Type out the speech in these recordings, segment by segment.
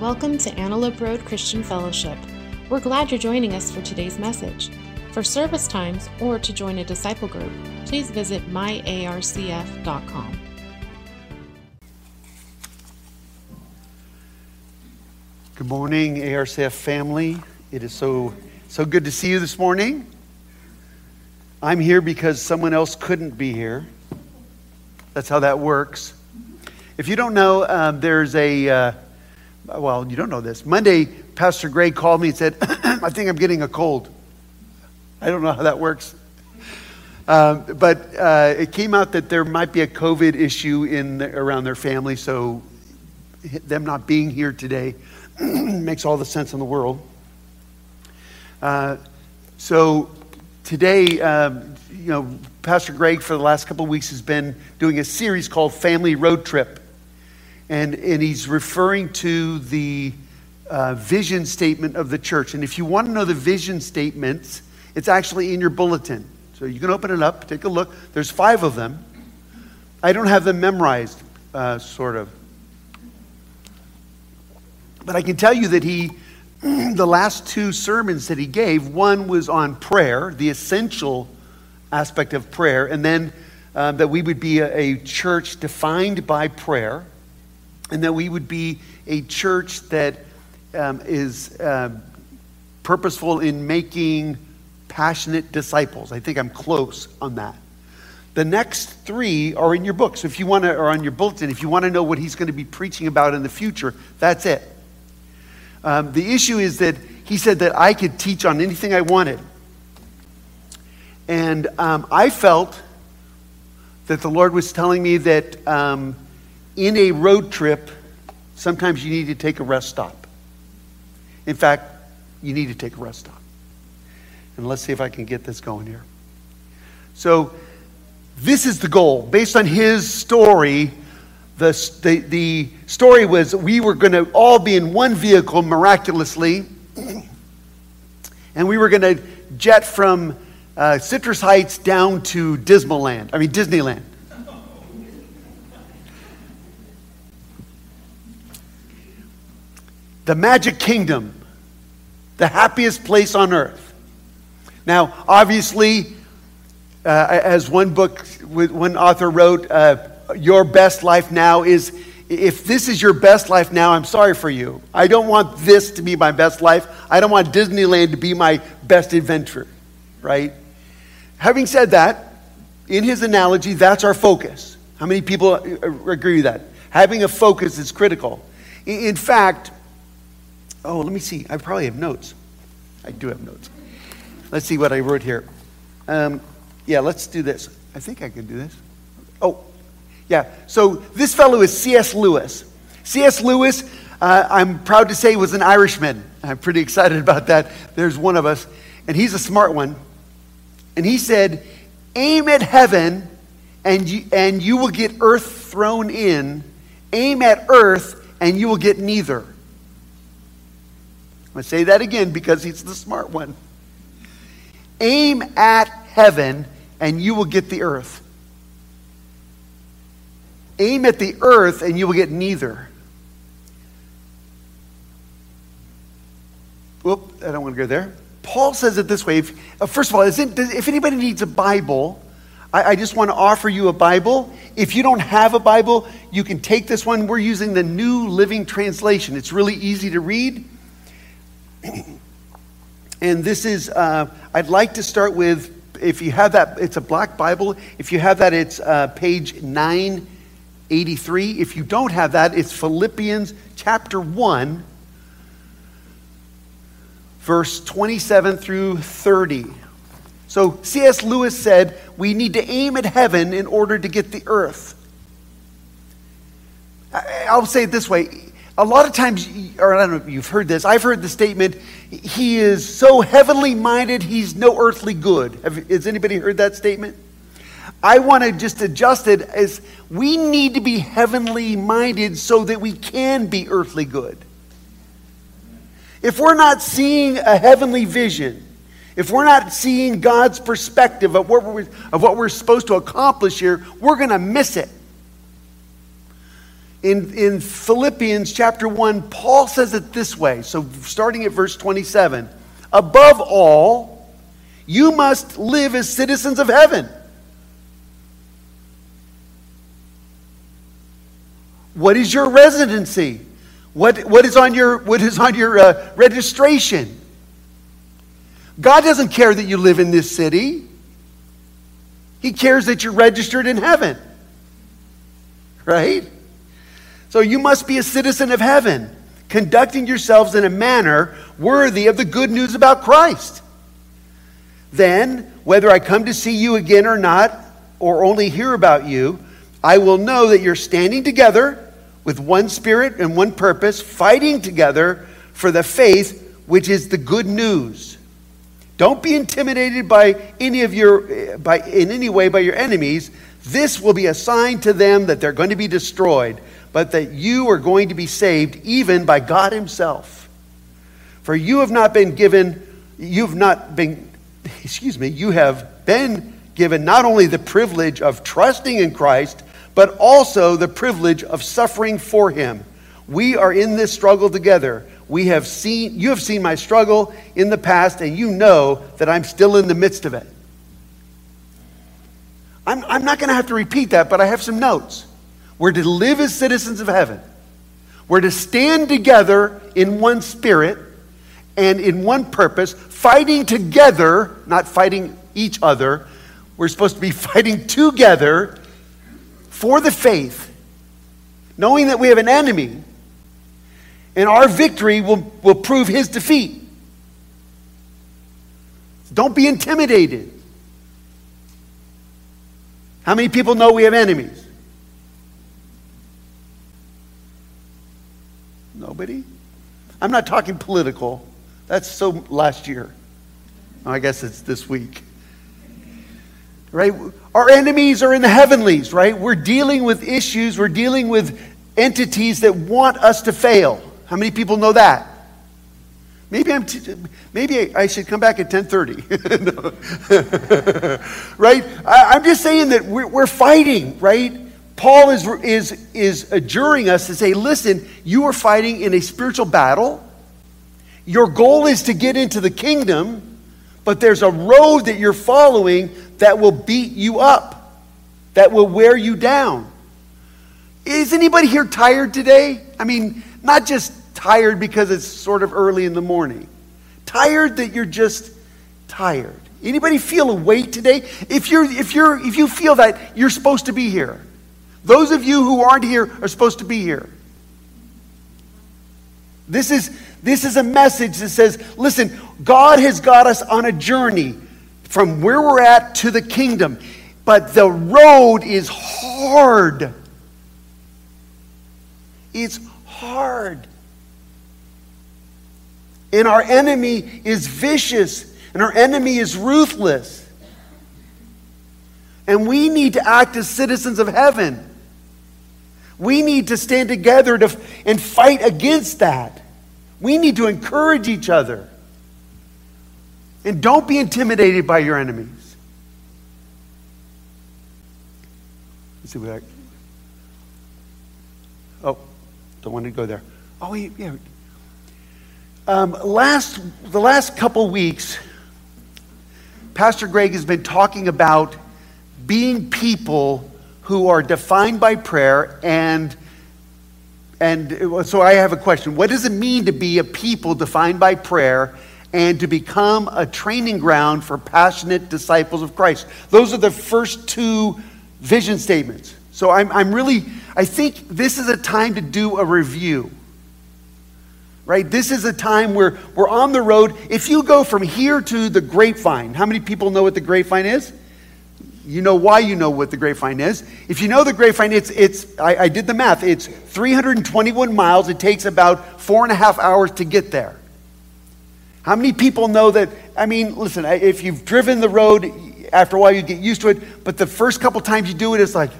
Welcome to Antelope Road Christian Fellowship. We're glad you're joining us for today's message. For service times or to join a disciple group, please visit myarcf.com. Good morning, ARCF family. It is so so good to see you this morning. I'm here because someone else couldn't be here. That's how that works. If you don't know, um, there's a uh, well, you don't know this. Monday, Pastor Greg called me and said, "I think I'm getting a cold." I don't know how that works. Um, but uh, it came out that there might be a COVID issue in the, around their family, so them not being here today makes all the sense in the world. Uh, so today, um, you know, Pastor Greg for the last couple of weeks has been doing a series called Family Road Trip, and and he's referring to the uh, vision statement of the church. And if you want to know the vision statements, it's actually in your bulletin. So you can open it up, take a look. There's five of them. I don't have them memorized, uh, sort of. But I can tell you that he, the last two sermons that he gave, one was on prayer, the essential aspect of prayer, and then uh, that we would be a, a, church defined by prayer, and that we would be a church that um, is uh, purposeful in making passionate disciples. I think I'm close on that. The next three are in your book. So if you want to, or on your bulletin, if you want to know what he's going to be preaching about in the future, that's it. Um, the issue is that he said that I could teach on anything I wanted. And um, I felt that the Lord was telling me that um, in a road trip, sometimes you need to take a rest stop. In fact, you need to take a rest stop. And let's see if I can get this going here. So, this is the goal. Based on his story, the, the, the story was we were going to all be in one vehicle miraculously, and we were going to jet from uh, Citrus Heights down to Dismaland, I mean, Disneyland. The Magic Kingdom, the happiest place on earth. Now, obviously, uh, as one book, one author wrote, uh, your best life now is if this is your best life now, I'm sorry for you. I don't want this to be my best life. I don't want Disneyland to be my best adventure, right? Having said that, in his analogy, that's our focus. How many people agree with that? Having a focus is critical. In fact, oh, let me see. I probably have notes. I do have notes. Let's see what I wrote here. Um, yeah, let's do this. I think I can do this. Oh, yeah, so this fellow is C.S. Lewis. C.S. Lewis, uh, I'm proud to say, was an Irishman. I'm pretty excited about that. There's one of us, and he's a smart one. And he said, Aim at heaven, and you, and you will get earth thrown in. Aim at earth, and you will get neither. To say that again because he's the smart one. Aim at heaven, and you will get the earth. Aim at the earth and you will get neither. Whoop, I don't want to go there. Paul says it this way. If, uh, first of all, it, if anybody needs a Bible, I, I just want to offer you a Bible. If you don't have a Bible, you can take this one. We're using the New Living Translation. It's really easy to read. and this is, uh, I'd like to start with, if you have that, it's a black Bible. If you have that, it's uh, page 983. If you don't have that, it's Philippians chapter 1, verse 27 through 30. So C.S. Lewis said, We need to aim at heaven in order to get the earth. I'll say it this way. A lot of times, or I don't know if you've heard this, I've heard the statement, he is so heavenly minded, he's no earthly good. Have, has anybody heard that statement? I want to just adjust it as we need to be heavenly minded so that we can be earthly good. If we're not seeing a heavenly vision, if we're not seeing God's perspective of what we're, of what we're supposed to accomplish here, we're going to miss it. In, in Philippians chapter 1, Paul says it this way. So, starting at verse 27 Above all, you must live as citizens of heaven. What is your residency? What, what is on your, what is on your uh, registration? God doesn't care that you live in this city. He cares that you're registered in heaven. Right? So you must be a citizen of heaven, conducting yourselves in a manner worthy of the good news about Christ. Then, whether I come to see you again or not, or only hear about you, I will know that you're standing together with one spirit and one purpose, fighting together for the faith which is the good news. Don't be intimidated by any of your by in any way by your enemies. This will be a sign to them that they're going to be destroyed, but that you are going to be saved even by God himself. For you have not been given you've not been excuse me, you have been given not only the privilege of trusting in Christ, but also the privilege of suffering for him. We are in this struggle together. We have seen, you have seen my struggle in the past, and you know that I'm still in the midst of it. I'm, I'm not going to have to repeat that, but I have some notes. We're to live as citizens of heaven. We're to stand together in one spirit and in one purpose, fighting together, not fighting each other. We're supposed to be fighting together for the faith, knowing that we have an enemy and our victory will, will prove his defeat. Don't be intimidated. How many people know we have enemies? Nobody? I'm not talking political. That's so last year. I guess it's this week. Right? Our enemies are in the heavenlies, right? We're dealing with issues, we're dealing with entities that want us to fail. How many people know that? Maybe I'm t- maybe I should come back at 10:30. right? I, am just saying that we're, we're fighting, right? Paul is, is, is adjuring us to say, listen, you are fighting in a spiritual battle. Your goal is to get into the kingdom, but there's a road that you're following that will beat you up, that will wear you down. Is anybody here tired today? I mean, not just tired because it's sort of early in the morning. Tired that you're just tired. Anybody feel a weight today? If you're if you're if you feel that you're supposed to be here. Those of you who aren't here are supposed to be here. This is this is a message that says, listen, God has got us on a journey from where we're at to the kingdom. But the road is hard. It's hard. And our enemy is vicious, and our enemy is ruthless. And we need to act as citizens of heaven. We need to stand together to, and fight against that. We need to encourage each other. And don't be intimidated by your enemies. Let's see what I. Oh, don't want to go there. Oh, yeah. Um, last, the last couple weeks, Pastor Greg has been talking about being people who are defined by prayer and and uh, so I have a question. What does it mean to be a people defined by prayer and to become a training ground for passionate disciples of Christ? Those are the first two vision statements. So I'm, I'm really, I think this is a time to do a review right? This is a time where we're on the road. If you go from here to the grapevine, how many people know what the grapevine is? You know why you know what the grapevine is. If you know the grapevine, it's, it's I, I did the math, it's 321 miles. It takes about four and a half hours to get there. How many people know that? I mean, listen, if you've driven the road, after a while you get used to it, but the first couple times you do it, it's like,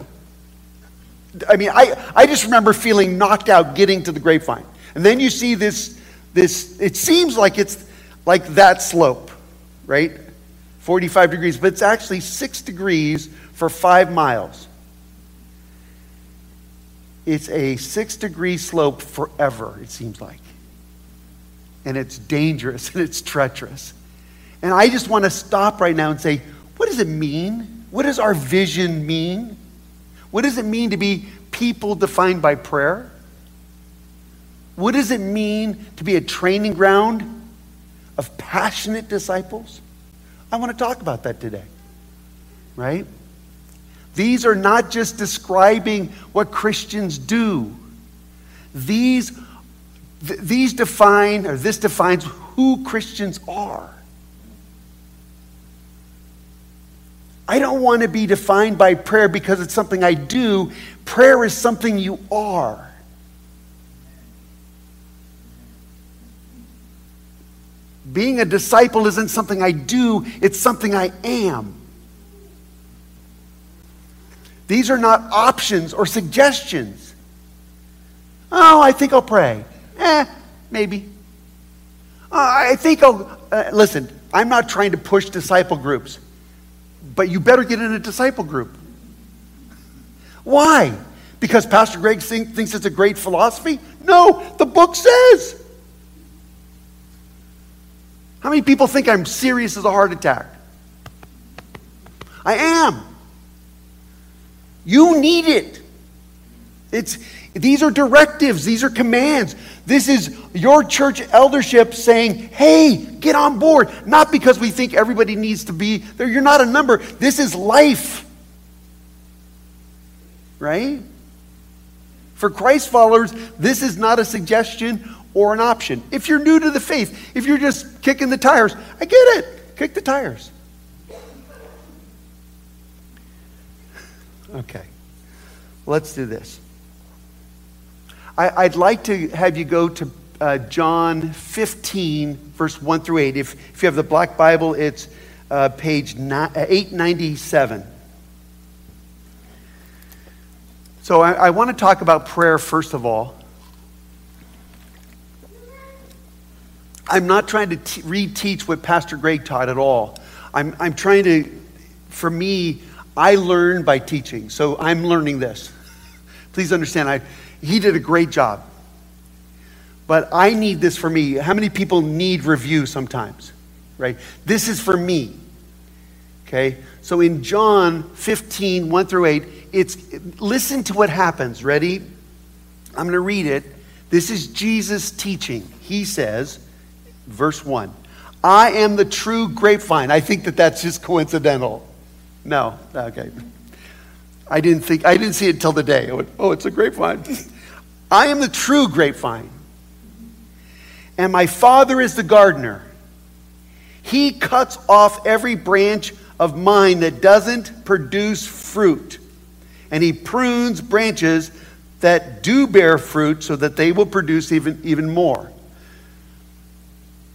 I mean, I, I just remember feeling knocked out getting to the grapevine. And then you see this, this, it seems like it's like that slope, right? 45 degrees, but it's actually six degrees for five miles. it's a six degree slope forever, it seems like. And it's dangerous and it's treacherous. And I just want to stop right now and say, what does it mean? What does our vision mean? What does it mean to be people defined by prayer? What does it mean to be a training ground of passionate disciples? I want to talk about that today. Right? These are not just describing what Christians do. These, th- these define, or this defines who Christians are. I don't want to be defined by prayer because it's something I do. Prayer is something you are. Being a disciple isn't something I do, it's something I am. These are not options or suggestions. Oh, I think I'll pray. Eh, maybe. Uh, I think I'll. Uh, listen, I'm not trying to push disciple groups, but you better get in a disciple group. Why? Because Pastor Greg think, thinks it's a great philosophy? No, the book says. How many people think I'm serious as a heart attack? I am. You need it. It's, these are directives, these are commands. This is your church eldership saying, hey, get on board. Not because we think everybody needs to be there. You're not a number. This is life. Right? For Christ followers, this is not a suggestion or an option. If you're new to the faith, if you're just kicking the tires, I get it. Kick the tires. Okay. Let's do this. I, would like to have you go to uh, John 15, verse 1 through 8. If, if you have the Black Bible, it's uh, page uh, 897. So I, I want to talk about prayer first of all. I'm not trying to t- reteach what Pastor Greg taught at all. I'm, I'm trying to, for me, I learn by teaching. So I'm learning this. Please understand, I, he did a great job. But I need this for me. How many people need review sometimes? Right? This is for me. Okay? So in John 15, 1 through 8, it's listen to what happens. Ready? I'm going to read it. This is Jesus teaching. He says, verse 1, I am the true grapevine. I think that that's just coincidental. No, okay. I didn't think, I didn't see it until the day. Oh, Went, oh, it's a grapevine. I am the true grapevine. And my Father is the gardener. He cuts off every branch of mine that doesn't produce fruit. And he prunes branches that do bear fruit so that they will produce even, even more.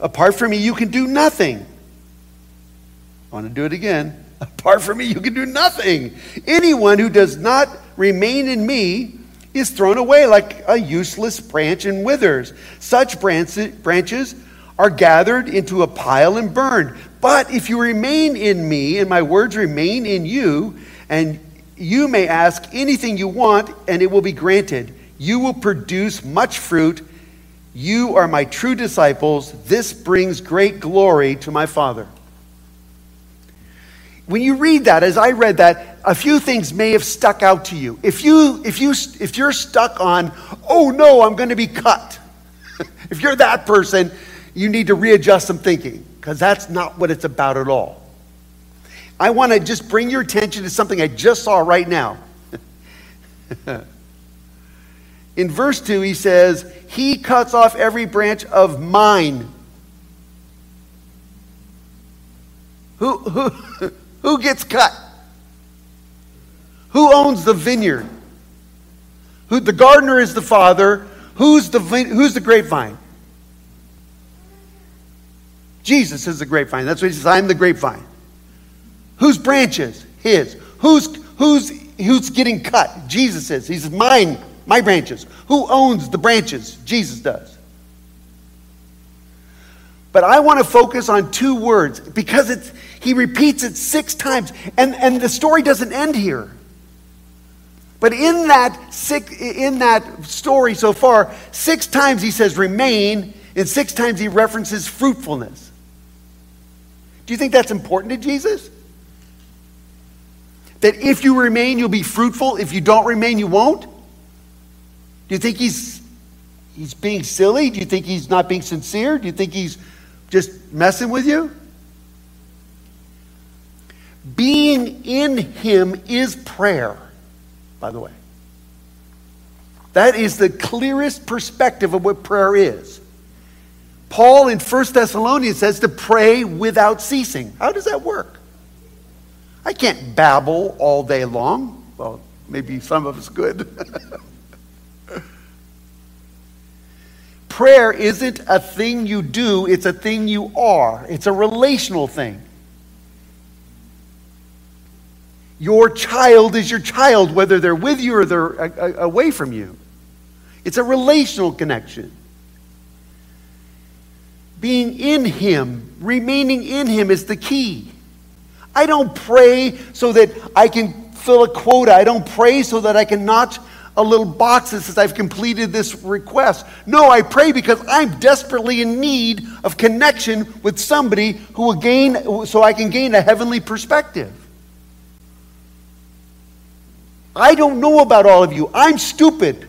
Apart from me, you can do nothing. I want to do it again. Apart from me, you can do nothing. Anyone who does not remain in me is thrown away like a useless branch and withers. Such branches are gathered into a pile and burned. But if you remain in me and my words remain in you, and you may ask anything you want, and it will be granted, you will produce much fruit you are my true disciples. This brings great glory to my Father. When you read that, as I read that, a few things may have stuck out to you. If, you, if, you, if you're stuck on, oh no, I'm going to be cut, if you're that person, you need to readjust some thinking because that's not what it's about at all. I want to just bring your attention to something I just saw right now. In verse 2, he says, He cuts off every branch of mine. Who, who, who gets cut? Who owns the vineyard? Who, the gardener is the father. Who's the, who's the grapevine? Jesus is the grapevine. That's what he says. I'm the grapevine. Whose branches? His. Who's, who's, who's getting cut? Jesus is. He says, mine, my branches. Who owns the branches? Jesus does. But I want to focus on two words because it's, he repeats it six times. And, and the story doesn't end here. But in that, six, in that story so far, six times he says remain, and six times he references fruitfulness. Do you think that's important to Jesus? That if you remain, you'll be fruitful. If you don't remain, you won't? Do you think he's, he's being silly? Do you think he's not being sincere? Do you think he's just messing with you? Being in him is prayer, by the way. That is the clearest perspective of what prayer is. Paul in 1 Thessalonians says to pray without ceasing. How does that work? I can't babble all day long. Well, maybe some of us could. Prayer isn't a thing you do, it's a thing you are. It's a relational thing. Your child is your child, whether they're with you or they're away from you. It's a relational connection being in Him, remaining in Him is the key. I don't pray so that I can fill a quota. I don't pray so that I can notch a little box that says I've completed this request. No, I pray because I'm desperately in need of connection with somebody who will gain, so I can gain a heavenly perspective. I don't know about all of you. I'm stupid.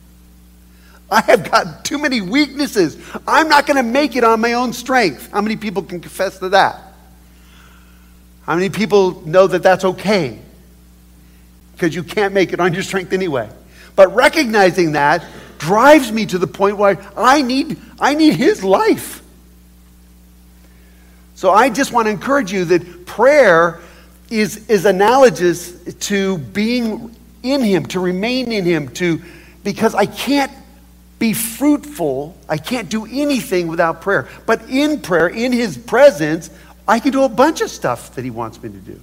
I have got too many weaknesses. I'm not going to make it on my own strength. How many people can confess to that? How many people know that that's okay? Because you can't make it on your strength anyway. But recognizing that drives me to the point where I need, I need His life. So I just want to encourage you that prayer is, is analogous to being in Him, to remain in Him, to because I can't be fruitful. I can't do anything without prayer. But in prayer, in His presence, I can do a bunch of stuff that He wants me to do.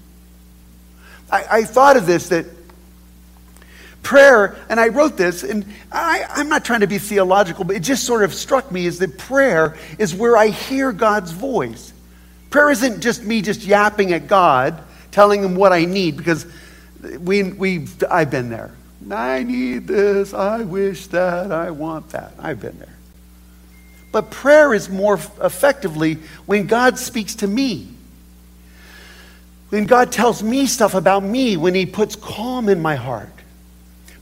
I, I thought of this that prayer, and I wrote this, and I, I'm not trying to be theological, but it just sort of struck me is that prayer is where I hear God's voice. Prayer isn't just me just yapping at God, telling Him what I need, because we, we I've been there. I need this, I wish that, I want that. I've been there. But prayer is more effectively when God speaks to me. When God tells me stuff about me, when He puts calm in my heart.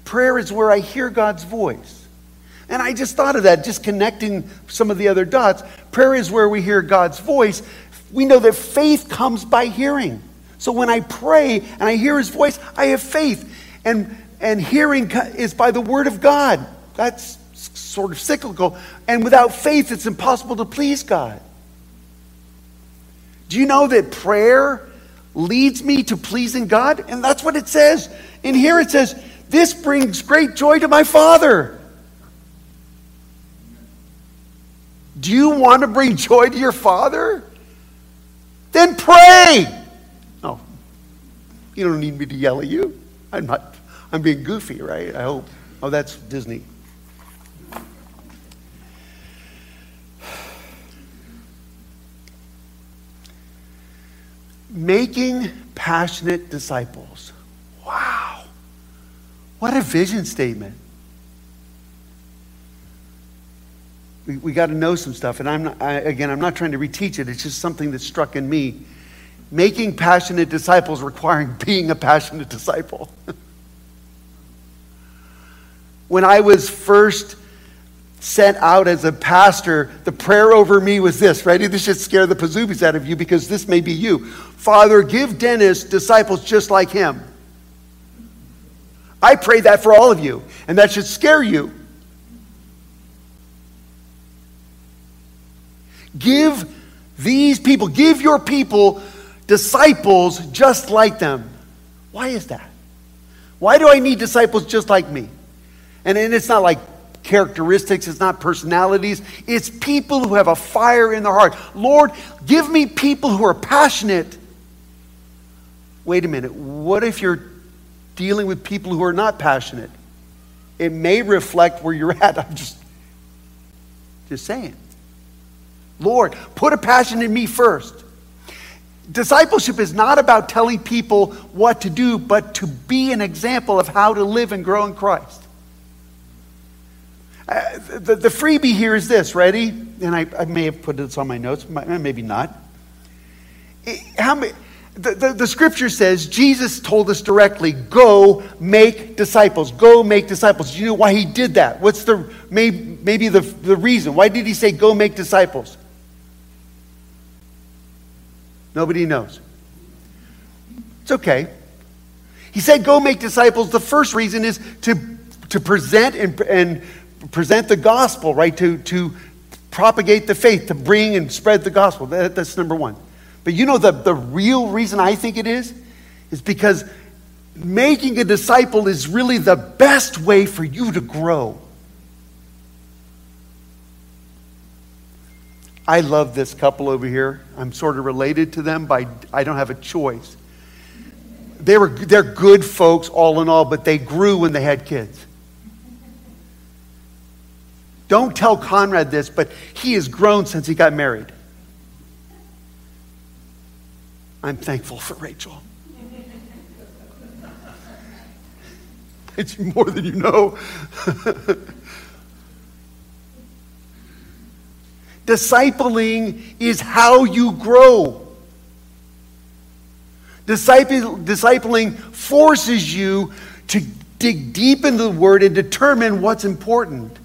Prayer is where I hear God's voice. And I just thought of that, just connecting some of the other dots. Prayer is where we hear God's voice. We know that faith comes by hearing. So when I pray and I hear His voice, I have faith. And and hearing is by the word of God. That's sort of cyclical. And without faith, it's impossible to please God. Do you know that prayer leads me to pleasing God? And that's what it says. In here it says, This brings great joy to my Father. Do you want to bring joy to your Father? Then pray. Oh, you don't need me to yell at you. I'm not I'm being goofy, right? I hope. Oh, that's Disney. Making passionate disciples. Wow. What a vision statement. We, we got to know some stuff. And I'm not, I, again, I'm not trying to reteach it, it's just something that struck in me. Making passionate disciples requiring being a passionate disciple. When I was first sent out as a pastor, the prayer over me was this. Ready? This should scare the pazoobies out of you because this may be you. Father, give Dennis disciples just like him. I pray that for all of you, and that should scare you. Give these people, give your people disciples just like them. Why is that? Why do I need disciples just like me? And, and it's not like characteristics, it's not personalities. It's people who have a fire in their heart. Lord, give me people who are passionate. Wait a minute. What if you're dealing with people who are not passionate? It may reflect where you're at. I'm just, just saying. Lord, put a passion in me first. Discipleship is not about telling people what to do, but to be an example of how to live and grow in Christ. Uh, the, the freebie here is this ready? And I, I may have put this on my notes, maybe not. How many, the, the, the, scripture says Jesus told us directly, go make disciples. Go make disciples. Do you know why he did that? What's the maybe, maybe the, the reason? Why did he say go make disciples? Nobody knows. It's okay. He said, Go make disciples. The first reason is to, to present and, and present the gospel, right? To, to propagate the faith, to bring and spread the gospel. That, that's number one. But you know, the, the real reason I think it is, is because making a disciple is really the best way for you to grow. I love this couple over here. I'm sort of related to them, but I don't have a choice. They were, they're good folks all in all, but they grew when they had kids. Don't tell Conrad this, but he has grown since he got married. I'm thankful for Rachel. It's more than you know. Discipling is how you grow. discipling forces you to dig deep into the Word and determine what's important.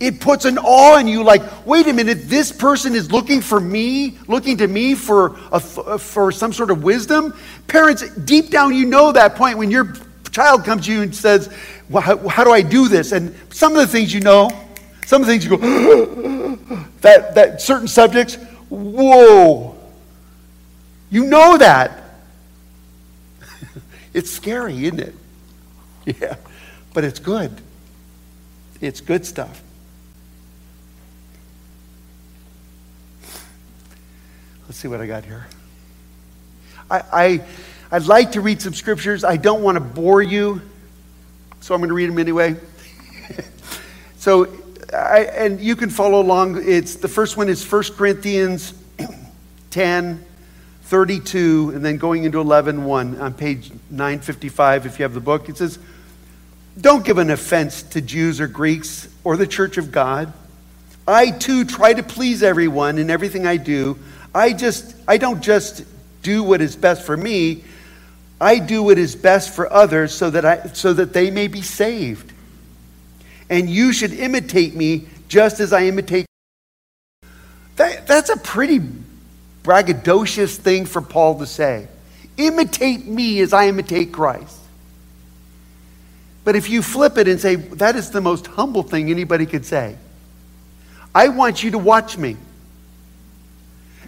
It puts an awe in you like, wait a minute, this person is looking for me, looking to me for, a, for some sort of wisdom. Parents, deep down, you know that point when your child comes to you and says, well, how, how do I do this? And some of the things you know, some of the things you go, that, that certain subjects, whoa. You know that. it's scary, isn't it? Yeah, but it's good. It's good stuff. Let's see what I got here. I, I, I'd like to read some scriptures. I don't want to bore you, so I'm going to read them anyway. so I, and you can follow along. It's the first one is 1 Corinthians 10, 32, and then going into 11, 1 on page 955 if you have the book. It says, Don't give an offense to Jews or Greeks or the church of God. I too try to please everyone in everything I do. I just I don't just do what is best for me. I do what is best for others so that I so that they may be saved and you should imitate me just as I imitate. That, that's a pretty braggadocious thing for Paul to say. Imitate me as I imitate Christ. But if you flip it and say, that is the most humble thing anybody could say, I want you to watch me.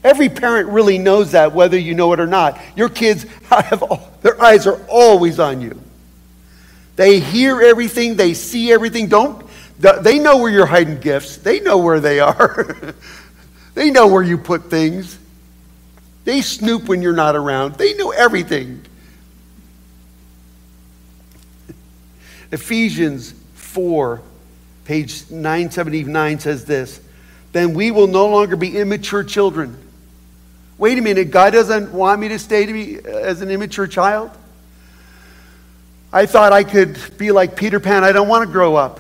Every parent really knows that, whether you know it or not. Your kids have, their eyes are always on you. They hear everything, they see everything. Don't they know where you're hiding gifts. They know where they are. they know where you put things. They snoop when you're not around. They know everything. Ephesians 4, page 979 says this Then we will no longer be immature children. Wait a minute, God doesn't want me to stay to be uh, as an immature child? I thought I could be like Peter Pan. I don't want to grow up.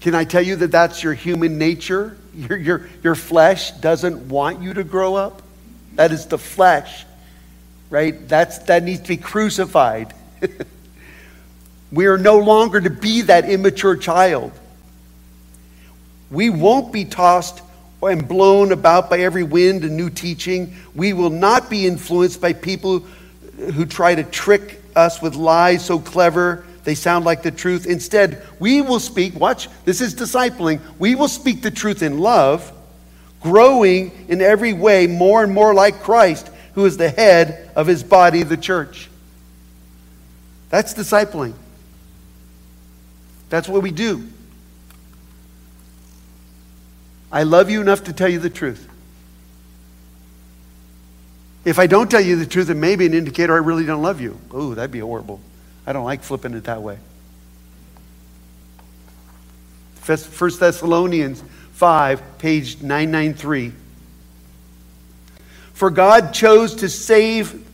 Can I tell you that that's your human nature? Your, your, your flesh doesn't want you to grow up. That is the flesh, right? That's, that needs to be crucified. we are no longer to be that immature child. We won't be tossed and blown about by every wind and new teaching. We will not be influenced by people who try to trick us with lies so clever they sound like the truth. Instead, we will speak, watch, this is discipling. We will speak the truth in love, growing in every way more and more like Christ, who is the head of his body, the church. That's discipling. That's what we do. I love you enough to tell you the truth. If I don't tell you the truth, it may be an indicator I really don't love you. Ooh, that'd be horrible. I don't like flipping it that way. 1 Thessalonians 5, page 993. For God chose to save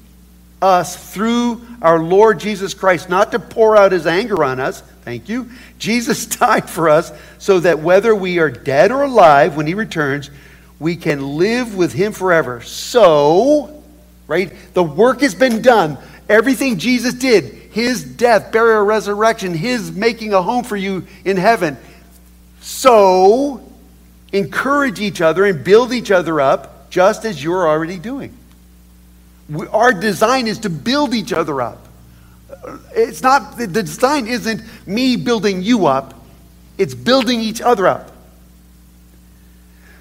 us through our Lord Jesus Christ, not to pour out his anger on us. Thank you. Jesus died for us so that whether we are dead or alive when he returns, we can live with him forever. So, right, the work has been done. Everything Jesus did, his death, burial, resurrection, his making a home for you in heaven. So, encourage each other and build each other up just as you're already doing. We, our design is to build each other up. It's not, the design isn't me building you up, it's building each other up.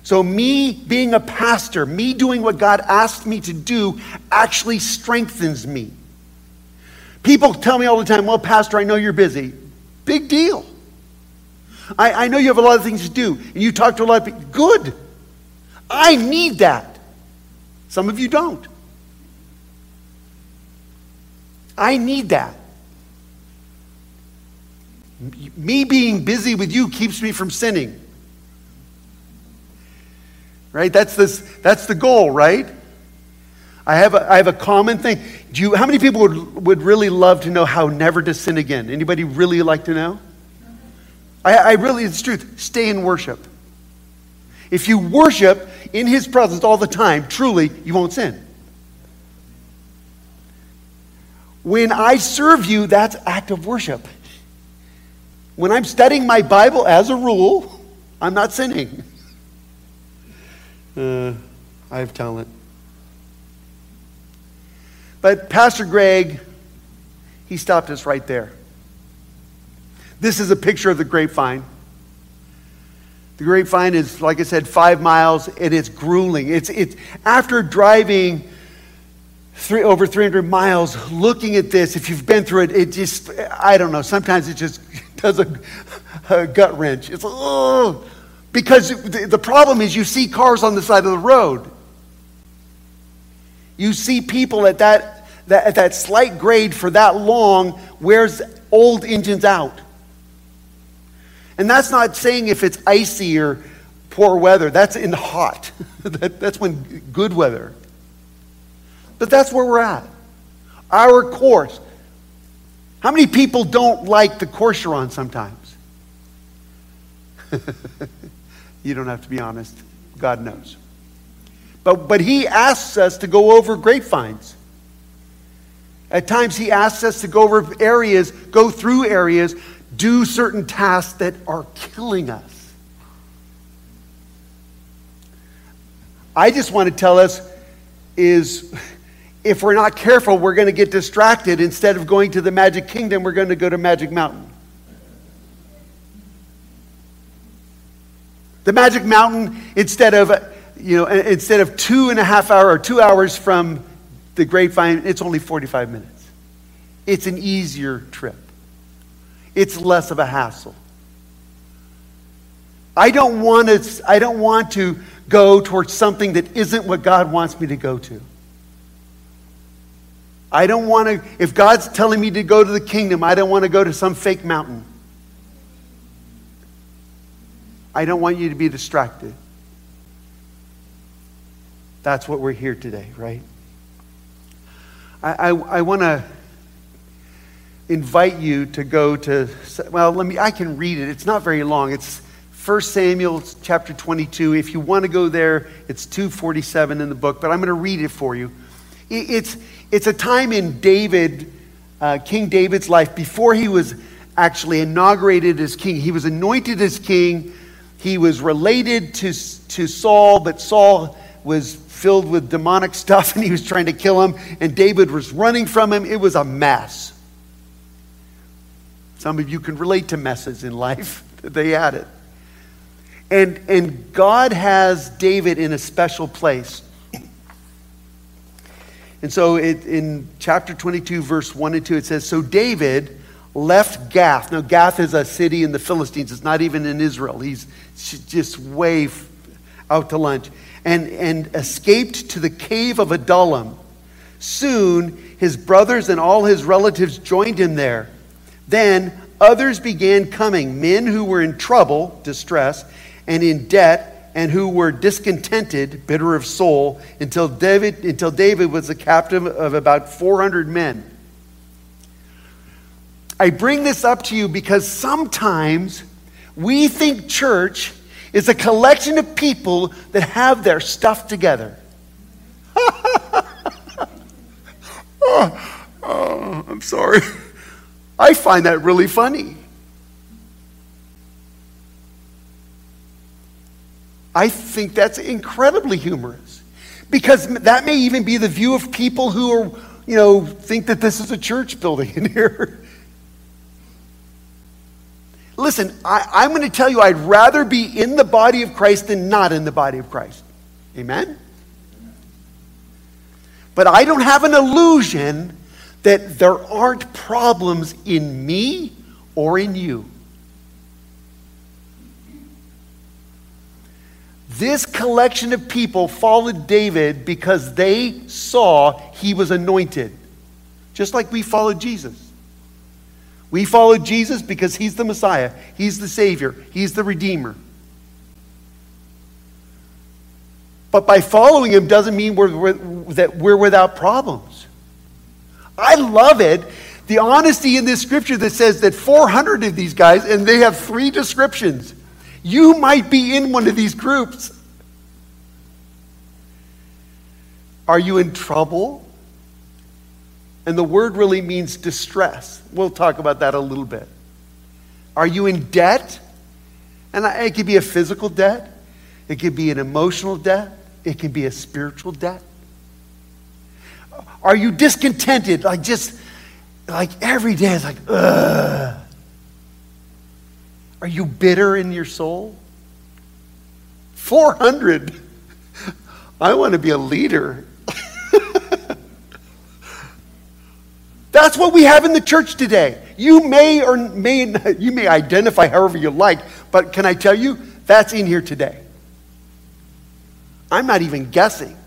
So, me being a pastor, me doing what God asked me to do, actually strengthens me. People tell me all the time, well, Pastor, I know you're busy. Big deal. I, I know you have a lot of things to do, and you talk to a lot of people. Good. I need that. Some of you don't. I need that. Me being busy with you keeps me from sinning. Right? That's, this, that's the goal, right? I have a, I have a common thing. Do you, how many people would, would really love to know how never to sin again? Anybody really like to know? I, I really, it's truth. Stay in worship. If you worship in His presence all the time, truly, you won't sin. When I serve you, that's act of worship. When I'm studying my Bible, as a rule, I'm not sinning. Uh, I have talent. But Pastor Greg, he stopped us right there. This is a picture of the grapevine. The grapevine is, like I said, five miles, and it's grueling. It's, it's after driving three, over 300 miles, looking at this, if you've been through it, it just, I don't know, sometimes it just does a, a gut wrench. It's, oh, because the, problem is you see cars on the side of the road. You see people at that, that, at that slight grade for that long wears old engines out. And that's not saying if it's icy or poor weather, that's in hot. that, that's when good weather. But that's where we're at. Our course. How many people don't like the course you're on sometimes? you don't have to be honest. God knows. But, but He asks us to go over grapevines. At times, He asks us to go over areas, go through areas do certain tasks that are killing us. I just want to tell us is if we're not careful, we're going to get distracted. Instead of going to the Magic Kingdom, we're going to go to Magic Mountain. The Magic Mountain, instead of, you know, instead of two and a half hour or two hours from the grapevine, it's only 45 minutes. It's an easier trip it's less of a hassle. I don't want to, I don't want to go towards something that isn't what God wants me to go to. I don't want to, if God's telling me to go to the kingdom, I don't want to go to some fake mountain. I don't want you to be distracted. That's what we're here today, right? I, I, I want to invite you to go to, well, let me, I can read it. It's not very long. It's 1 Samuel chapter 22. If you want to go there, it's 247 in the book, but I'm going to read it for you. It's, it's a time in David, uh, King David's life, before he was actually inaugurated as king. He was anointed as king. He was related to, to Saul, but Saul was filled with demonic stuff and he was trying to kill him, and David was running from him. It was a mess. Some of you can relate to messes in life. they had it. And, and God has David in a special place. And so it, in chapter 22, verse 1 and 2, it says So David left Gath. Now, Gath is a city in the Philistines, it's not even in Israel. He's just way out to lunch. And, and escaped to the cave of Adullam. Soon, his brothers and all his relatives joined him there. Then others began coming, men who were in trouble, distress, and in debt, and who were discontented, bitter of soul, until David, until David was a captive of about 400 men. I bring this up to you because sometimes we think church is a collection of people that have their stuff together. oh, oh, I'm sorry. I find that really funny. I think that's incredibly humorous because that may even be the view of people who are, you know, think that this is a church building in here. Listen, I, am going to tell you, I'd rather be in the body of Christ than not in the body of Christ. Amen? But I don't have an illusion that there aren't problems in me or in you. This collection of people followed David because they saw he was anointed, just like we followed Jesus. We followed Jesus because he's the Messiah, he's the Savior, he's the Redeemer. But by following him doesn't mean we're, we're, that we're without problems. I love it, the honesty in this scripture that says that 400 of these guys, and they have three descriptions. You might be in one of these groups. Are you in trouble? And the word really means distress. We'll talk about that a little bit. Are you in debt? And it could be a physical debt, it could be an emotional debt, it could be a spiritual debt. Are you discontented? Like just like every day is like, ugh. Are you bitter in your soul? 400. I want to be a leader. That's what we have in the church today. You may or may not, you may identify however you like, but can I tell you that's in here today? I'm not even guessing.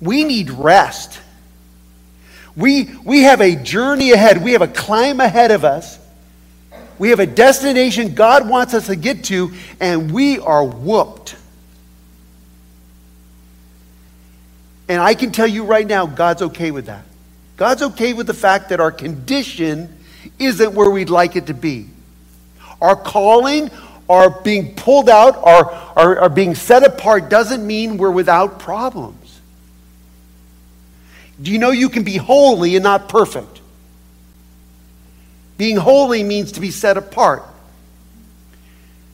We need rest. We, we have a journey ahead. We have a climb ahead of us. We have a destination God wants us to get to, and we are whooped. And I can tell you right now, God's okay with that. God's okay with the fact that our condition isn't where we'd like it to be. Our calling, our being pulled out, our, our, our being set apart doesn't mean we're without problems. Do you know you can be holy and not perfect? Being holy means to be set apart.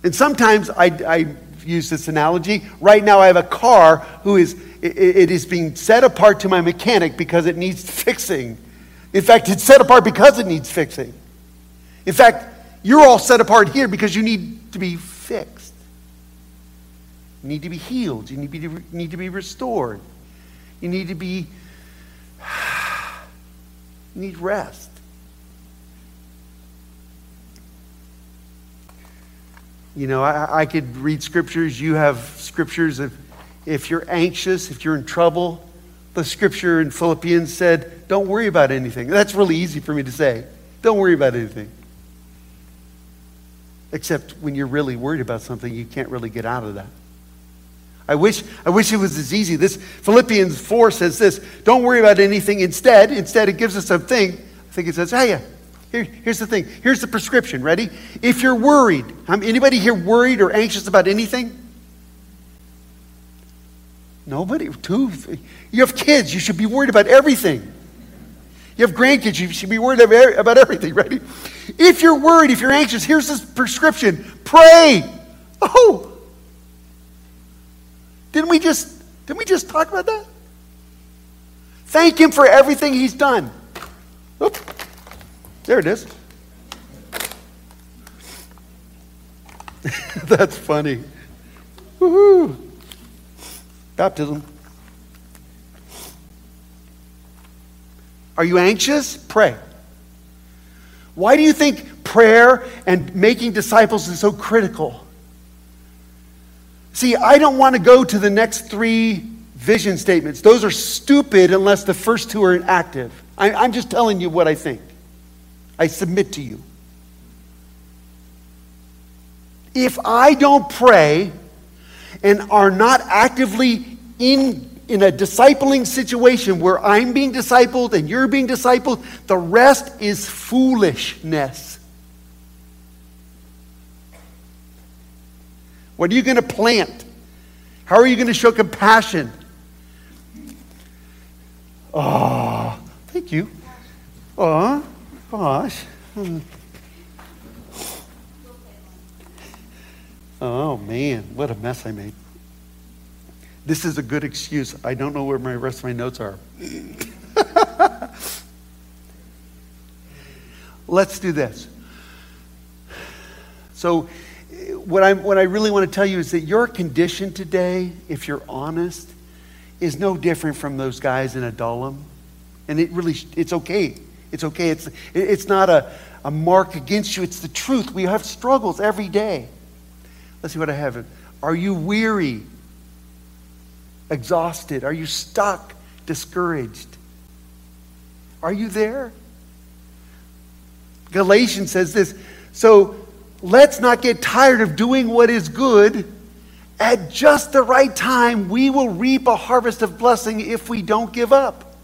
And sometimes I, I use this analogy. Right now, I have a car who is it, it is being set apart to my mechanic because it needs fixing. In fact, it's set apart because it needs fixing. In fact, you're all set apart here because you need to be fixed. You need to be healed. You need to be, need to be restored. You need to be, need rest. You know, I, I could read scriptures. You have scriptures of if you're anxious, if you're in trouble, the scripture in Philippians said, don't worry about anything. That's really easy for me to say. Don't worry about anything. Except when you're really worried about something, you can't really get out of that. I wish, I wish it was as easy. This Philippians 4 says this don't worry about anything. Instead, instead it gives us a thing. I think it says, hey, here, here's the thing. Here's the prescription. Ready? If you're worried, um, anybody here worried or anxious about anything? Nobody. Two. You have kids. You should be worried about everything. You have grandkids. You should be worried about everything, Ready? If you're worried, if you're anxious, here's this prescription pray. Oh. Didn't we just didn't we just talk about that? Thank him for everything he's done. Oop. There it is. That's funny. Woohoo. Baptism. Are you anxious? Pray. Why do you think prayer and making disciples is so critical? See, I don't want to go to the next three vision statements. Those are stupid unless the first two are active. I, am just telling you what I think. I submit to you. If I don't pray and are not actively in, in a discipling situation where I'm being discipled and you're being discipled, the rest is foolishness. What are you going to plant? How are you going to show compassion? Oh, thank you. Oh, gosh. Oh, man, what a mess I made. This is a good excuse. I don't know where my rest of my notes are. Let's do this. So, what, i what I really want to tell you is that your condition today, if you're honest, is no different from those guys in Adullam. And it really, it's okay. It's okay. It's, it's not a, a mark against you. It's the truth. We have struggles every day. Let's see what I have. Are you weary? Exhausted? Are you stuck? Discouraged? Are you there? Galatians says this. So let's not get tired of doing what is good. At just the right time, we will reap a harvest of blessing if we don't give up.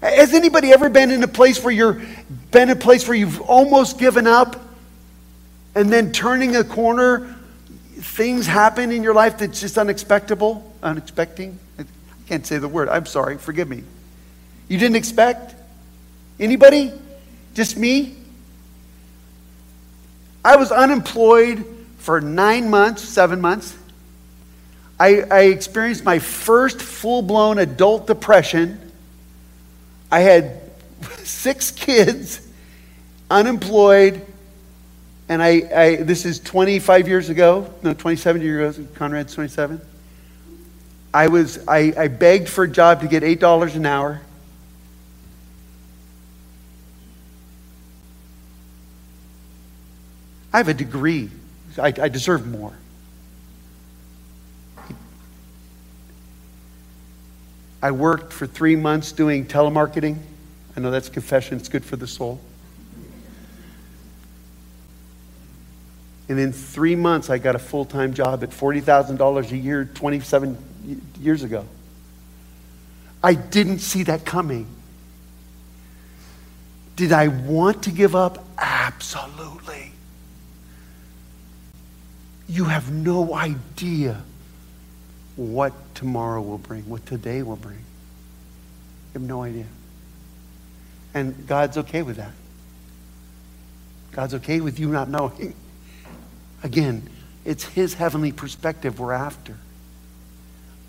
Has anybody ever been in a place where you're been a place where you've almost given up and then turning a corner, things happen in your life that's just unexpectable, unexpecting? I can't say the word. I'm sorry. Forgive me. You didn't expect? Anybody? Just me? I was unemployed for nine months, seven months. I, I experienced my first full blown adult depression I had six kids, unemployed, and I, I, this is 25 years ago, no, 27 years ago, Conrad's 27. I was, I, I begged for a job to get $8 an hour. I have a degree. I, I deserve more. I worked for three months doing telemarketing. I know that's confession, it's good for the soul. And in three months, I got a full time job at $40,000 a year 27 years ago. I didn't see that coming. Did I want to give up? Absolutely. You have no idea what tomorrow will bring, what today will bring. You have no idea. And God's okay with that. God's okay with you not knowing. Again, it's his heavenly perspective we're after.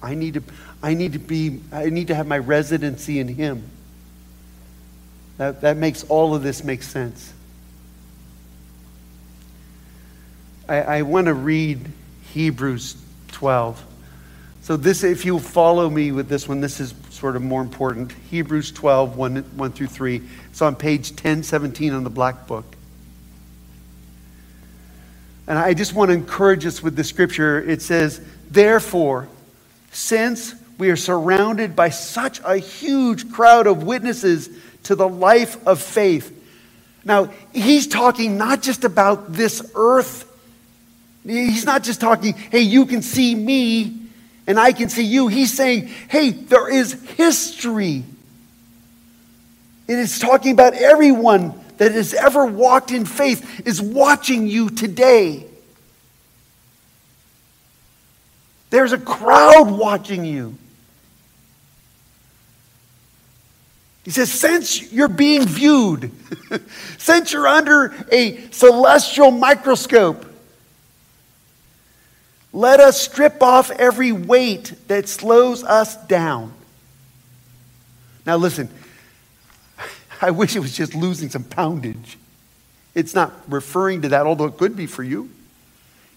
I need to, I need to be, I need to have my residency in him. That, that makes all of this make sense. I, I want to read Hebrews 12. So, this, if you follow me with this one, this is sort of more important. Hebrews 12, 1, 1 through 3. It's on page 1017 on the black book. And I just want to encourage us with the scripture. It says, Therefore, since we are surrounded by such a huge crowd of witnesses to the life of faith. Now, he's talking not just about this earth. He's not just talking, hey, you can see me and I can see you. He's saying, hey, there is history. It is talking about everyone that has ever walked in faith is watching you today. There's a crowd watching you. He says, since you're being viewed, since you're under a celestial microscope, let us strip off every weight that slows us down. Now, listen, I wish it was just losing some poundage. It's not referring to that, although it could be for you.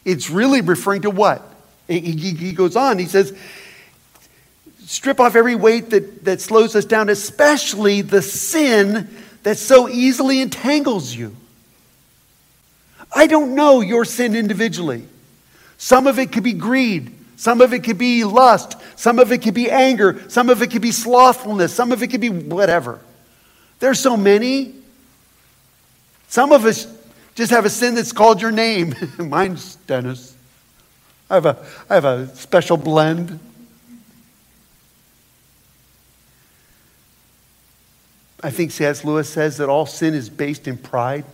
It's really referring to what? He, goes on, he says, strip off every weight that, that slows us down, especially the sin that so easily entangles you. I don't know your sin individually. Some of it could be greed. Some of it could be lust. Some of it could be anger. Some of it could be slothfulness. Some of it could be whatever. There's so many. Some of us just have a sin that's called your name. Mine's Dennis. I have a, I have a special blend. I think C.S. Lewis says that all sin is based in pride.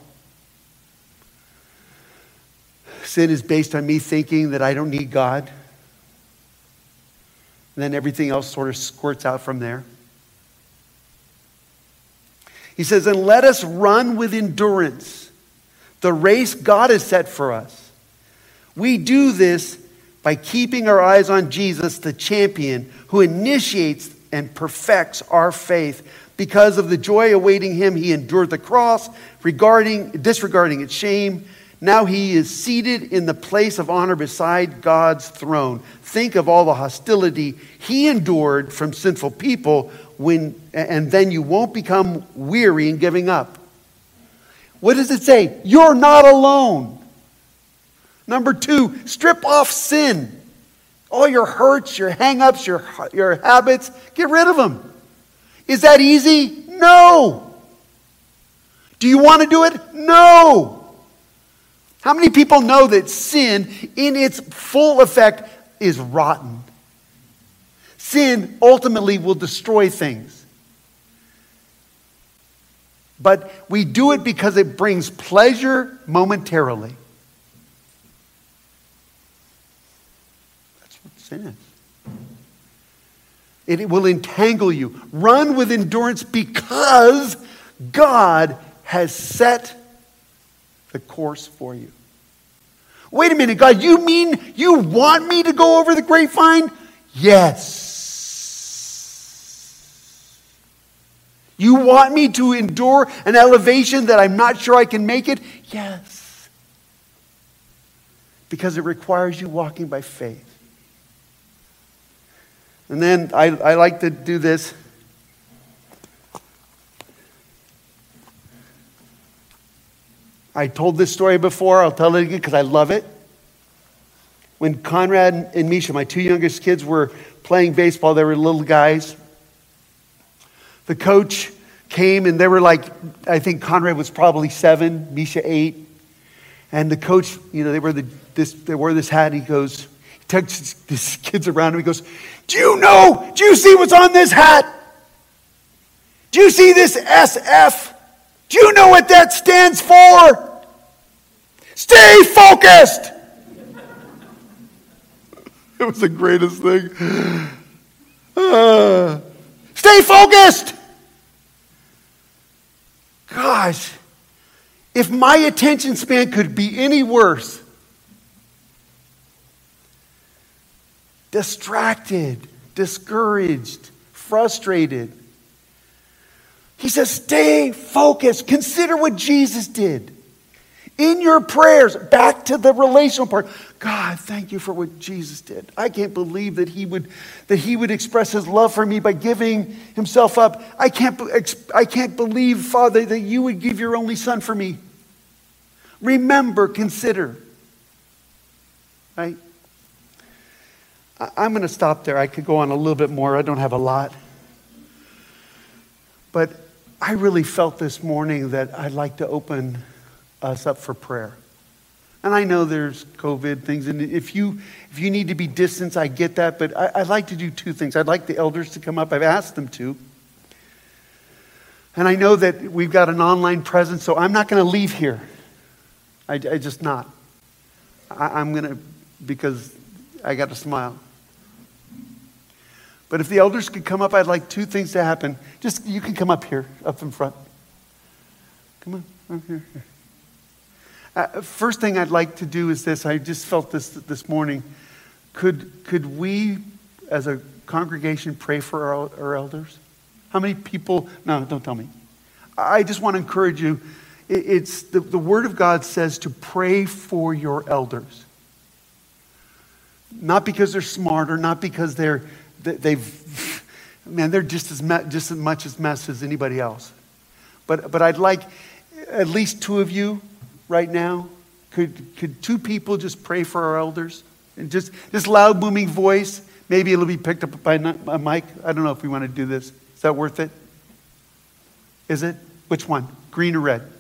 Sin is based on me thinking that I don't need God. And then everything else sort of squirts out from there. He says, And let us run with endurance the race God has set for us. We do this by keeping our eyes on Jesus, the champion, who initiates and perfects our faith. Because of the joy awaiting him, he endured the cross, regarding, disregarding its shame. Now he is seated in the place of honor beside God's throne. Think of all the hostility he endured from sinful people when, and then you won't become weary in giving up. What does it say? You're not alone. Number two, strip off sin. All your hurts, your hangups, your, your habits, get rid of them. Is that easy? No. Do you want to do it? No. How many people know that sin, in its full effect, is rotten? Sin ultimately will destroy things. But we do it because it brings pleasure momentarily. That's what sin is. It will entangle you. Run with endurance because God has set the course for you. Wait a minute, God, you mean you want me to go over the grapevine? Yes. You want me to endure an elevation that I'm not sure I can make it? Yes. Because it requires you walking by faith. And then I, I like to do this. I told this story before, I'll tell it again because I love it. When Conrad and Misha, my two youngest kids, were playing baseball, they were little guys. The coach came and they were like, I think Conrad was probably seven, Misha eight. And the coach, you know, they were the, this, they wore this hat. And he goes, he takes these kids around him. He goes, Do you know? Do you see what's on this hat? Do you see this SF? Do you know what that stands for? Stay focused. it was the greatest thing. Uh, stay focused. Gosh, if my attention span could be any worse, distracted, discouraged, frustrated he says, stay focused. Consider what Jesus did. In your prayers, back to the relational part. God, thank you for what Jesus did. I can't believe that he would, that he would express his love for me by giving himself up. I can't, I can't believe, Father, that you would give your only son for me. Remember, consider. Right? I'm going to stop there. I could go on a little bit more. I don't have a lot. But I really felt this morning that I'd like to open us up for prayer. And I know there's COVID things, and if you if you need to be distanced, I get that. But I, would like to do two things. I'd like the elders to come up. I've asked them to. And I know that we've got an online presence, so I'm not going to leave here. I, I just not. I, I'm going to because I got to smile. But if the elders could come up, I'd like two things to happen. Just, you can come up here, up in front. Come on, up here. Uh, first thing I'd like to do is this. I just felt this this morning. Could, could we, as a congregation, pray for our, our elders? How many people? No, don't tell me. I just want to encourage you. It's the, the Word of God says to pray for your elders. Not because they're smarter, not because they're they've man, they're just as, just as much as mess as anybody else. But, but I'd like at least two of you right now. Could, could two people just pray for our elders? And just this loud, booming voice, maybe it'll be picked up by a mic. I don't know if we want to do this. Is that worth it? Is it? Which one? Green or red?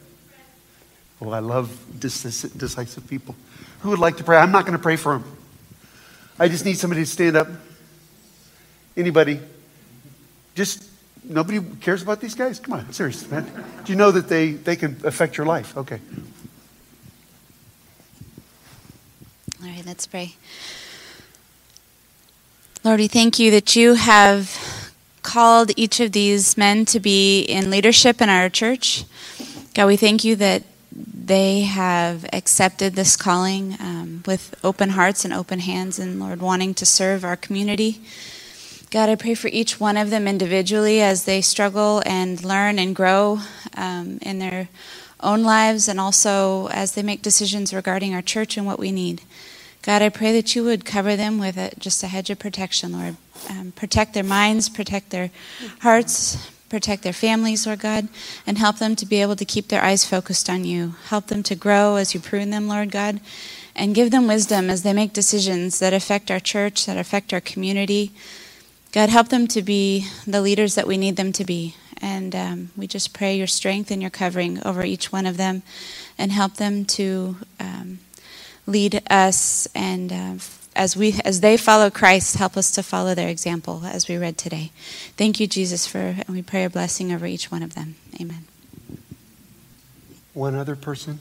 Oh, I love decisive people. Who would like to pray? I'm not going to pray for them. I just need somebody to stand up. Anybody? Just nobody cares about these guys? Come on, seriously, man. Do you know that they, they can affect your life? Okay. All right, let's pray. Lord, we thank you that you have called each of these men to be in leadership in our church. God, we thank you that they have accepted this calling um, with open hearts and open hands, and Lord, wanting to serve our community. God, I pray for each one of them individually as they struggle and learn and grow um, in their own lives and also as they make decisions regarding our church and what we need. God, I pray that you would cover them with a, just a hedge of protection, Lord. Um, protect their minds, protect their hearts, protect their families, Lord God, and help them to be able to keep their eyes focused on you. Help them to grow as you prune them, Lord God, and give them wisdom as they make decisions that affect our church, that affect our community. God, help them to be the leaders that we need them to be. And um, we just pray your strength and your covering over each one of them and help them to. Um, lead us and uh, as we as they follow Christ, help us to follow their example as we read today. Thank you, Jesus, for and we pray a blessing over each one of them. Amen. One other person.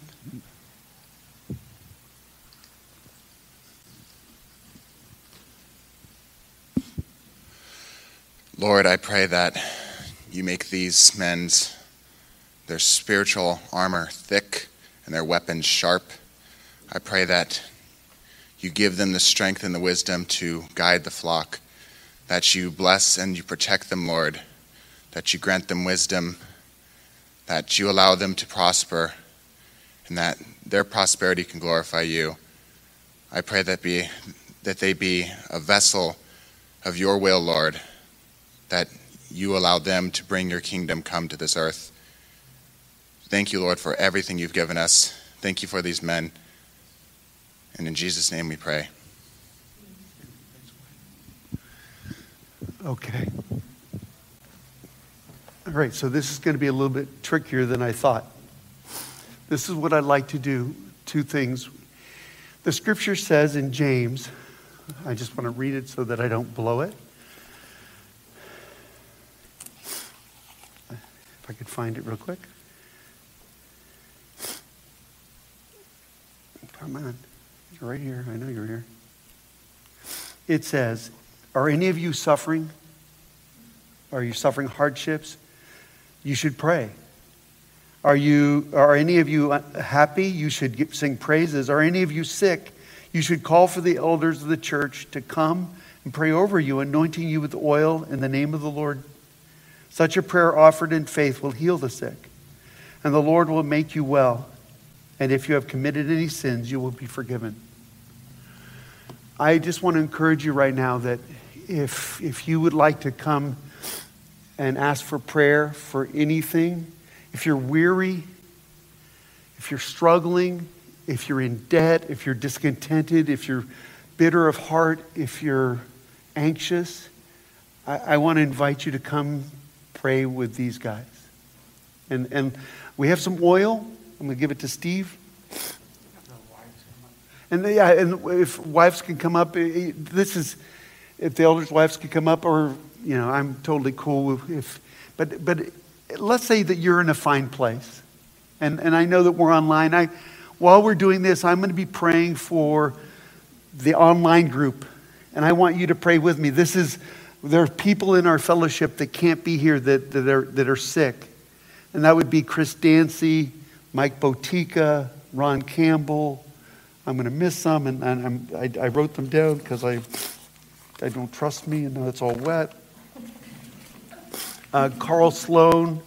Lord, I pray that you make these men's their spiritual armor thick and their weapons sharp I pray that you give them the strength and the wisdom to guide the flock, that you bless and you protect them, Lord, that you grant them wisdom, that you allow them to prosper, and that their prosperity can glorify you. I pray that, be, that they be a vessel of your will, Lord, you allow them to bring your kingdom come to this earth. Thank you, Lord, for everything you've given us. Thank you for these men. And in Jesus' name we pray. Okay. All right, so this is going to be a little bit trickier than I thought. This is what I'd like to do two things. The scripture says in James, I just want to read it so that I don't blow it. If I could find it real quick. Come on right here. I know you're here. It says, Are any of you suffering? Are you suffering hardships? You should pray. Are, you, are any of you uh, happy? You should get, sing praises. Are any of you sick? You should call for the elders of the church to come and pray over you, anointing you with oil in the name of the Lord. Such a prayer offered in faith will heal the sick, and the Lord will make you well. And if you have committed any sins, you will be forgiven. I just want to encourage you right now that if, if you would like to come and ask for prayer for anything, if you're weary, if you're struggling, if you're in debt, if you're discontented, if you're bitter of heart, if you're anxious, I, I want to invite you to come pray with these guys. And, and we have some oil. I'm going to give it to Steve. And yeah, and if wives can come up, eh, eh, this is if the elders' wives can come up, or you know, I'm totally cool if. But but let's say that you're in a fine place, and and I know that we're online. I while we're doing this, I'm going to be praying for the online group, and I want you to pray with me. This is there are people in our fellowship that can't be here that, that are that are sick, and that would be Chris Dancy, Mike Botica, Ron Campbell. I'm going to miss some, and, and I, I wrote them down because I, I don't trust me, and now it's all wet. Uh, Carl Sloan.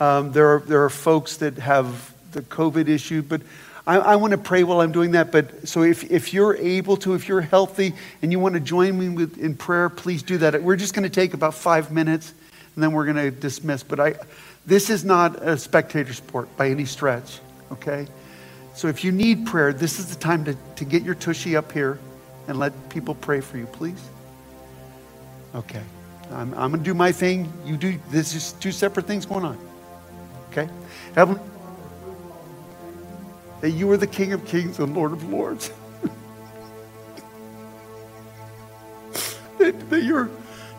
Um, there, are, there are folks that have the COVID issue, but I, I want to pray while I'm doing that, but so if, if you're able to, if you're healthy and you want to join me with, in prayer, please do that. We're just going to take about five minutes and then we're going to dismiss. But I, this is not a spectator sport by any stretch, okay? So if you need prayer, this is the time to, to get your tushy up here and let people pray for you, please. Okay. I'm, I'm going to do my thing. You do, this is two separate things going on. Okay? Heavenly that you are the King of Kings and Lord of Lords. that, that your,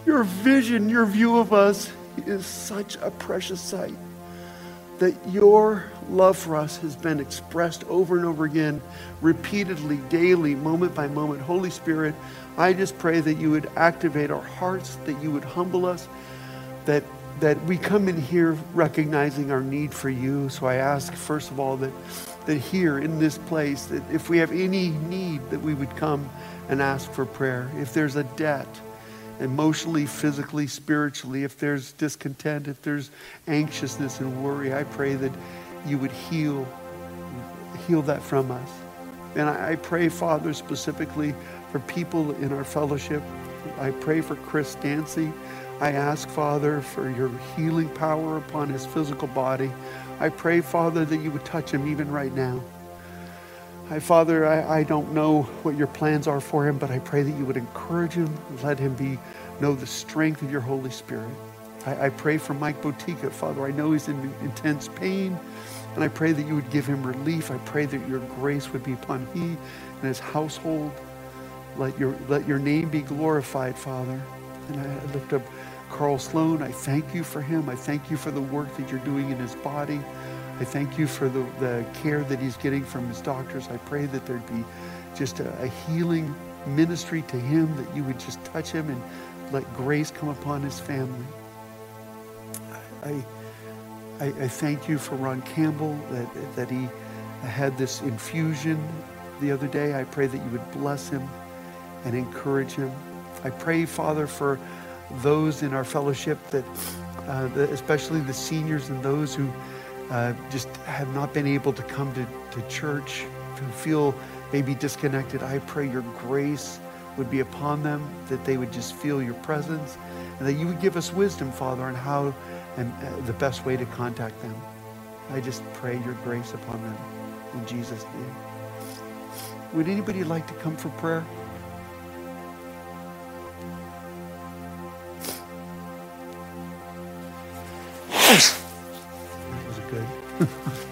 your vision, your view of us is such a precious sight. That your love for us has been expressed over and over again, repeatedly, daily, moment by moment. Holy Spirit, I just pray that you would activate our hearts, that you would humble us, that that we come in here recognizing our need for you. So I ask, first of all, that that here in this place, that if we have any need, that we would come and ask for prayer. If there's a debt, emotionally, physically, spiritually, if there's discontent, if there's anxiousness and worry, I pray that you would heal, heal that from us. And I, pray, Father, specifically for people in our fellowship. I pray for Chris Dancy. I ask, Father, for your healing power upon his physical body. I pray, Father, that you would touch him even right now. I, Father, I, I don't know what your plans are for him, but I pray that you would encourage him, let him be know the strength of your Holy Spirit. I, I pray for Mike Botica, Father. I know he's in intense pain, and I pray that you would give him relief. I pray that your grace would be upon he and his household. Let your let your name be glorified, Father. And I lift up Carl Sloan, I thank you for him. I thank you for the work that you're doing in his body. I thank you for the, the care that he's getting from his doctors. I pray that there'd be just a, a healing ministry to him, that you would just touch him and let grace come upon his family. I, I, I thank you for Ron Campbell, that, that he had this infusion the other day. I pray that you would bless him and encourage him. I pray, Father, for those in our fellowship that, uh, the, especially the seniors and those who uh, just have not been able to come to, to church, who feel maybe disconnected. I pray your grace would be upon them, that they would just feel your presence, and that you would give us wisdom, Father, on how and uh, the best way to contact them. I just pray your grace upon them in Jesus' name. Would anybody like to come for prayer? That was good.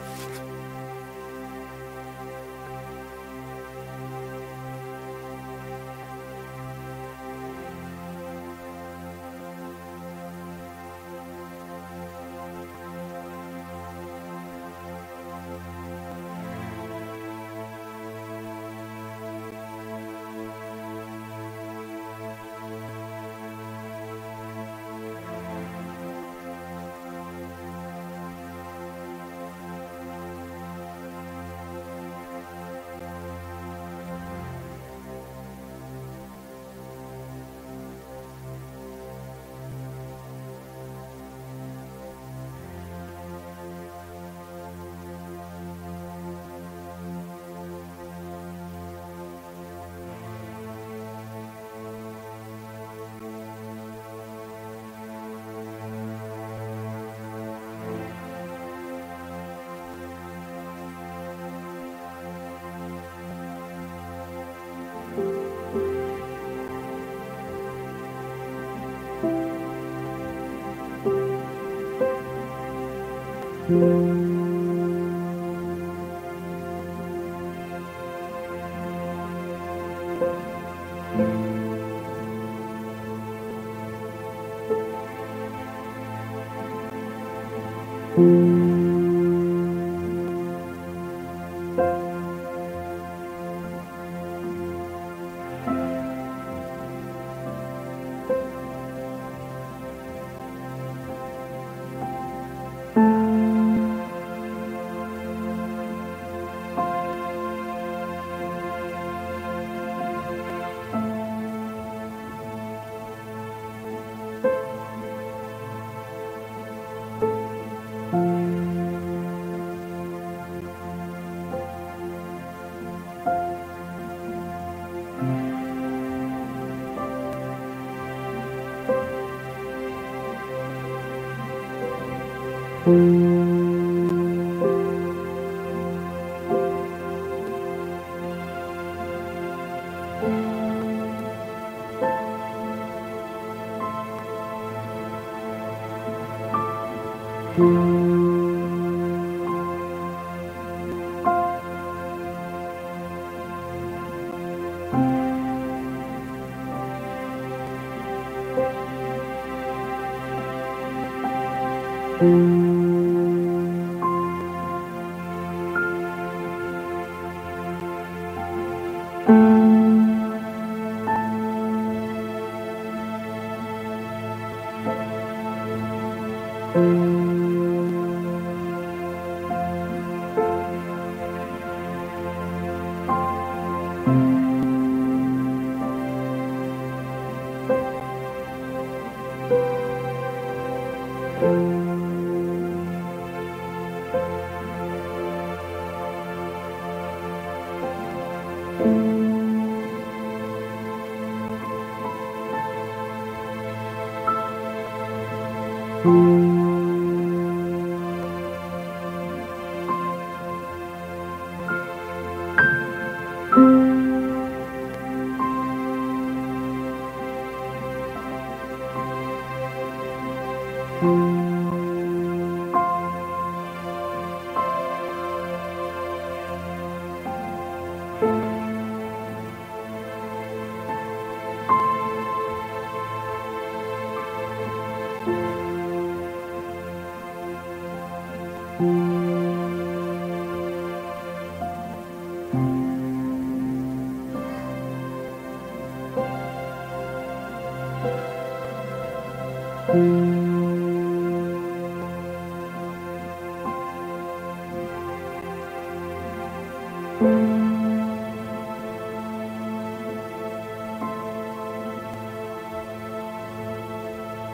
Música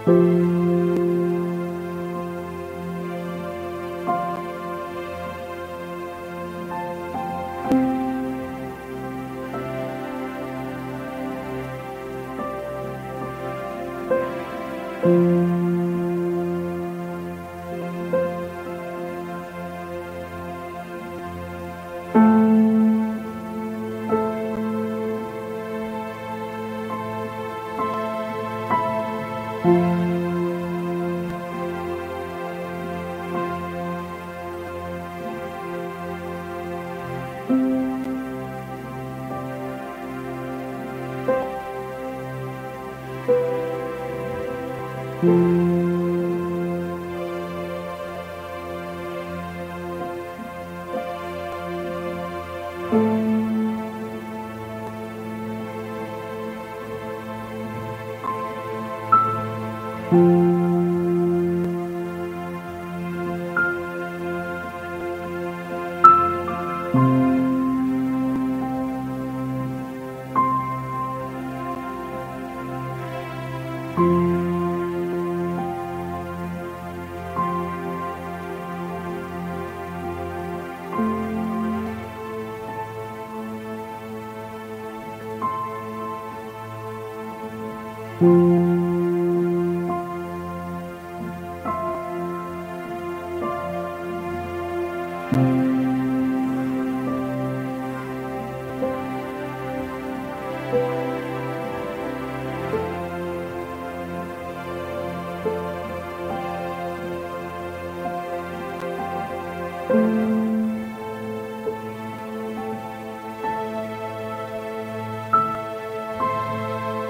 Música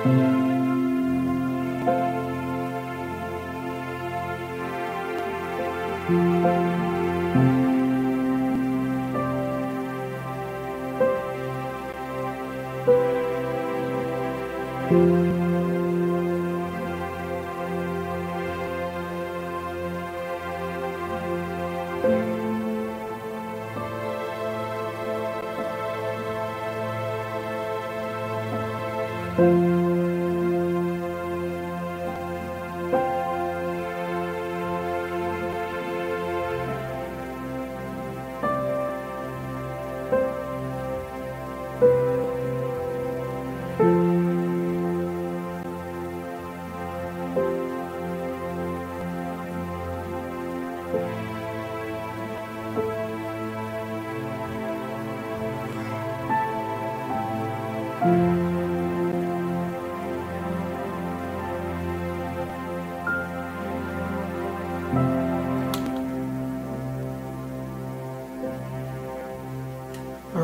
Thank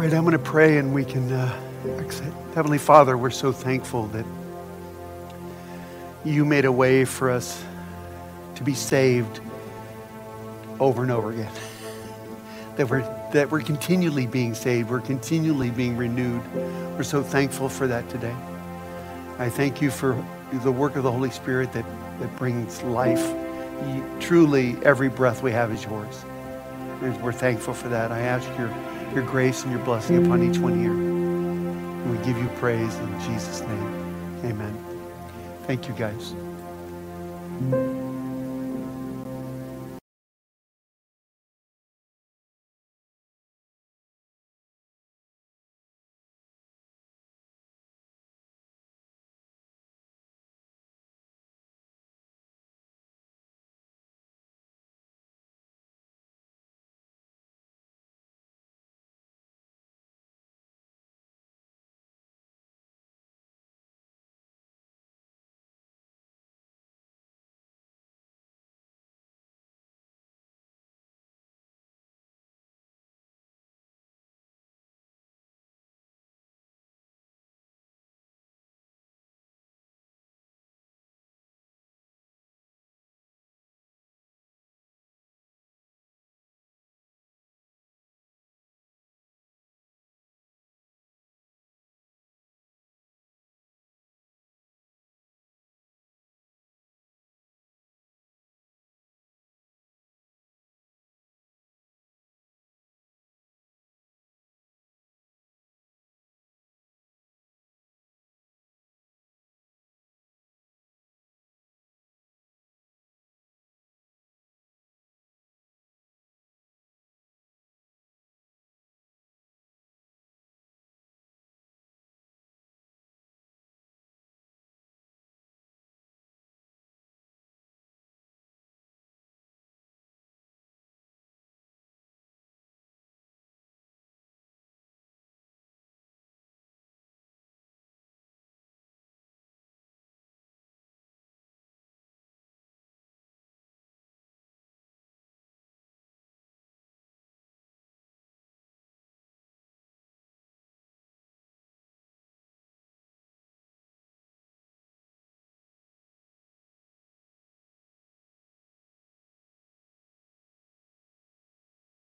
right, I'm going to pray and we can uh, exit. Heavenly Father, we're so thankful that you made a way for us to be saved over and over again. that we're that we're continually being saved, we're continually being renewed. We're so thankful for that today. I thank you for the work of the Holy Spirit that, that brings life. You, truly, every breath we have is yours. And we're thankful for that. I ask your, your grace and your blessing upon each one here. And we give you praise in Jesus' name. Amen. Thank you, guys.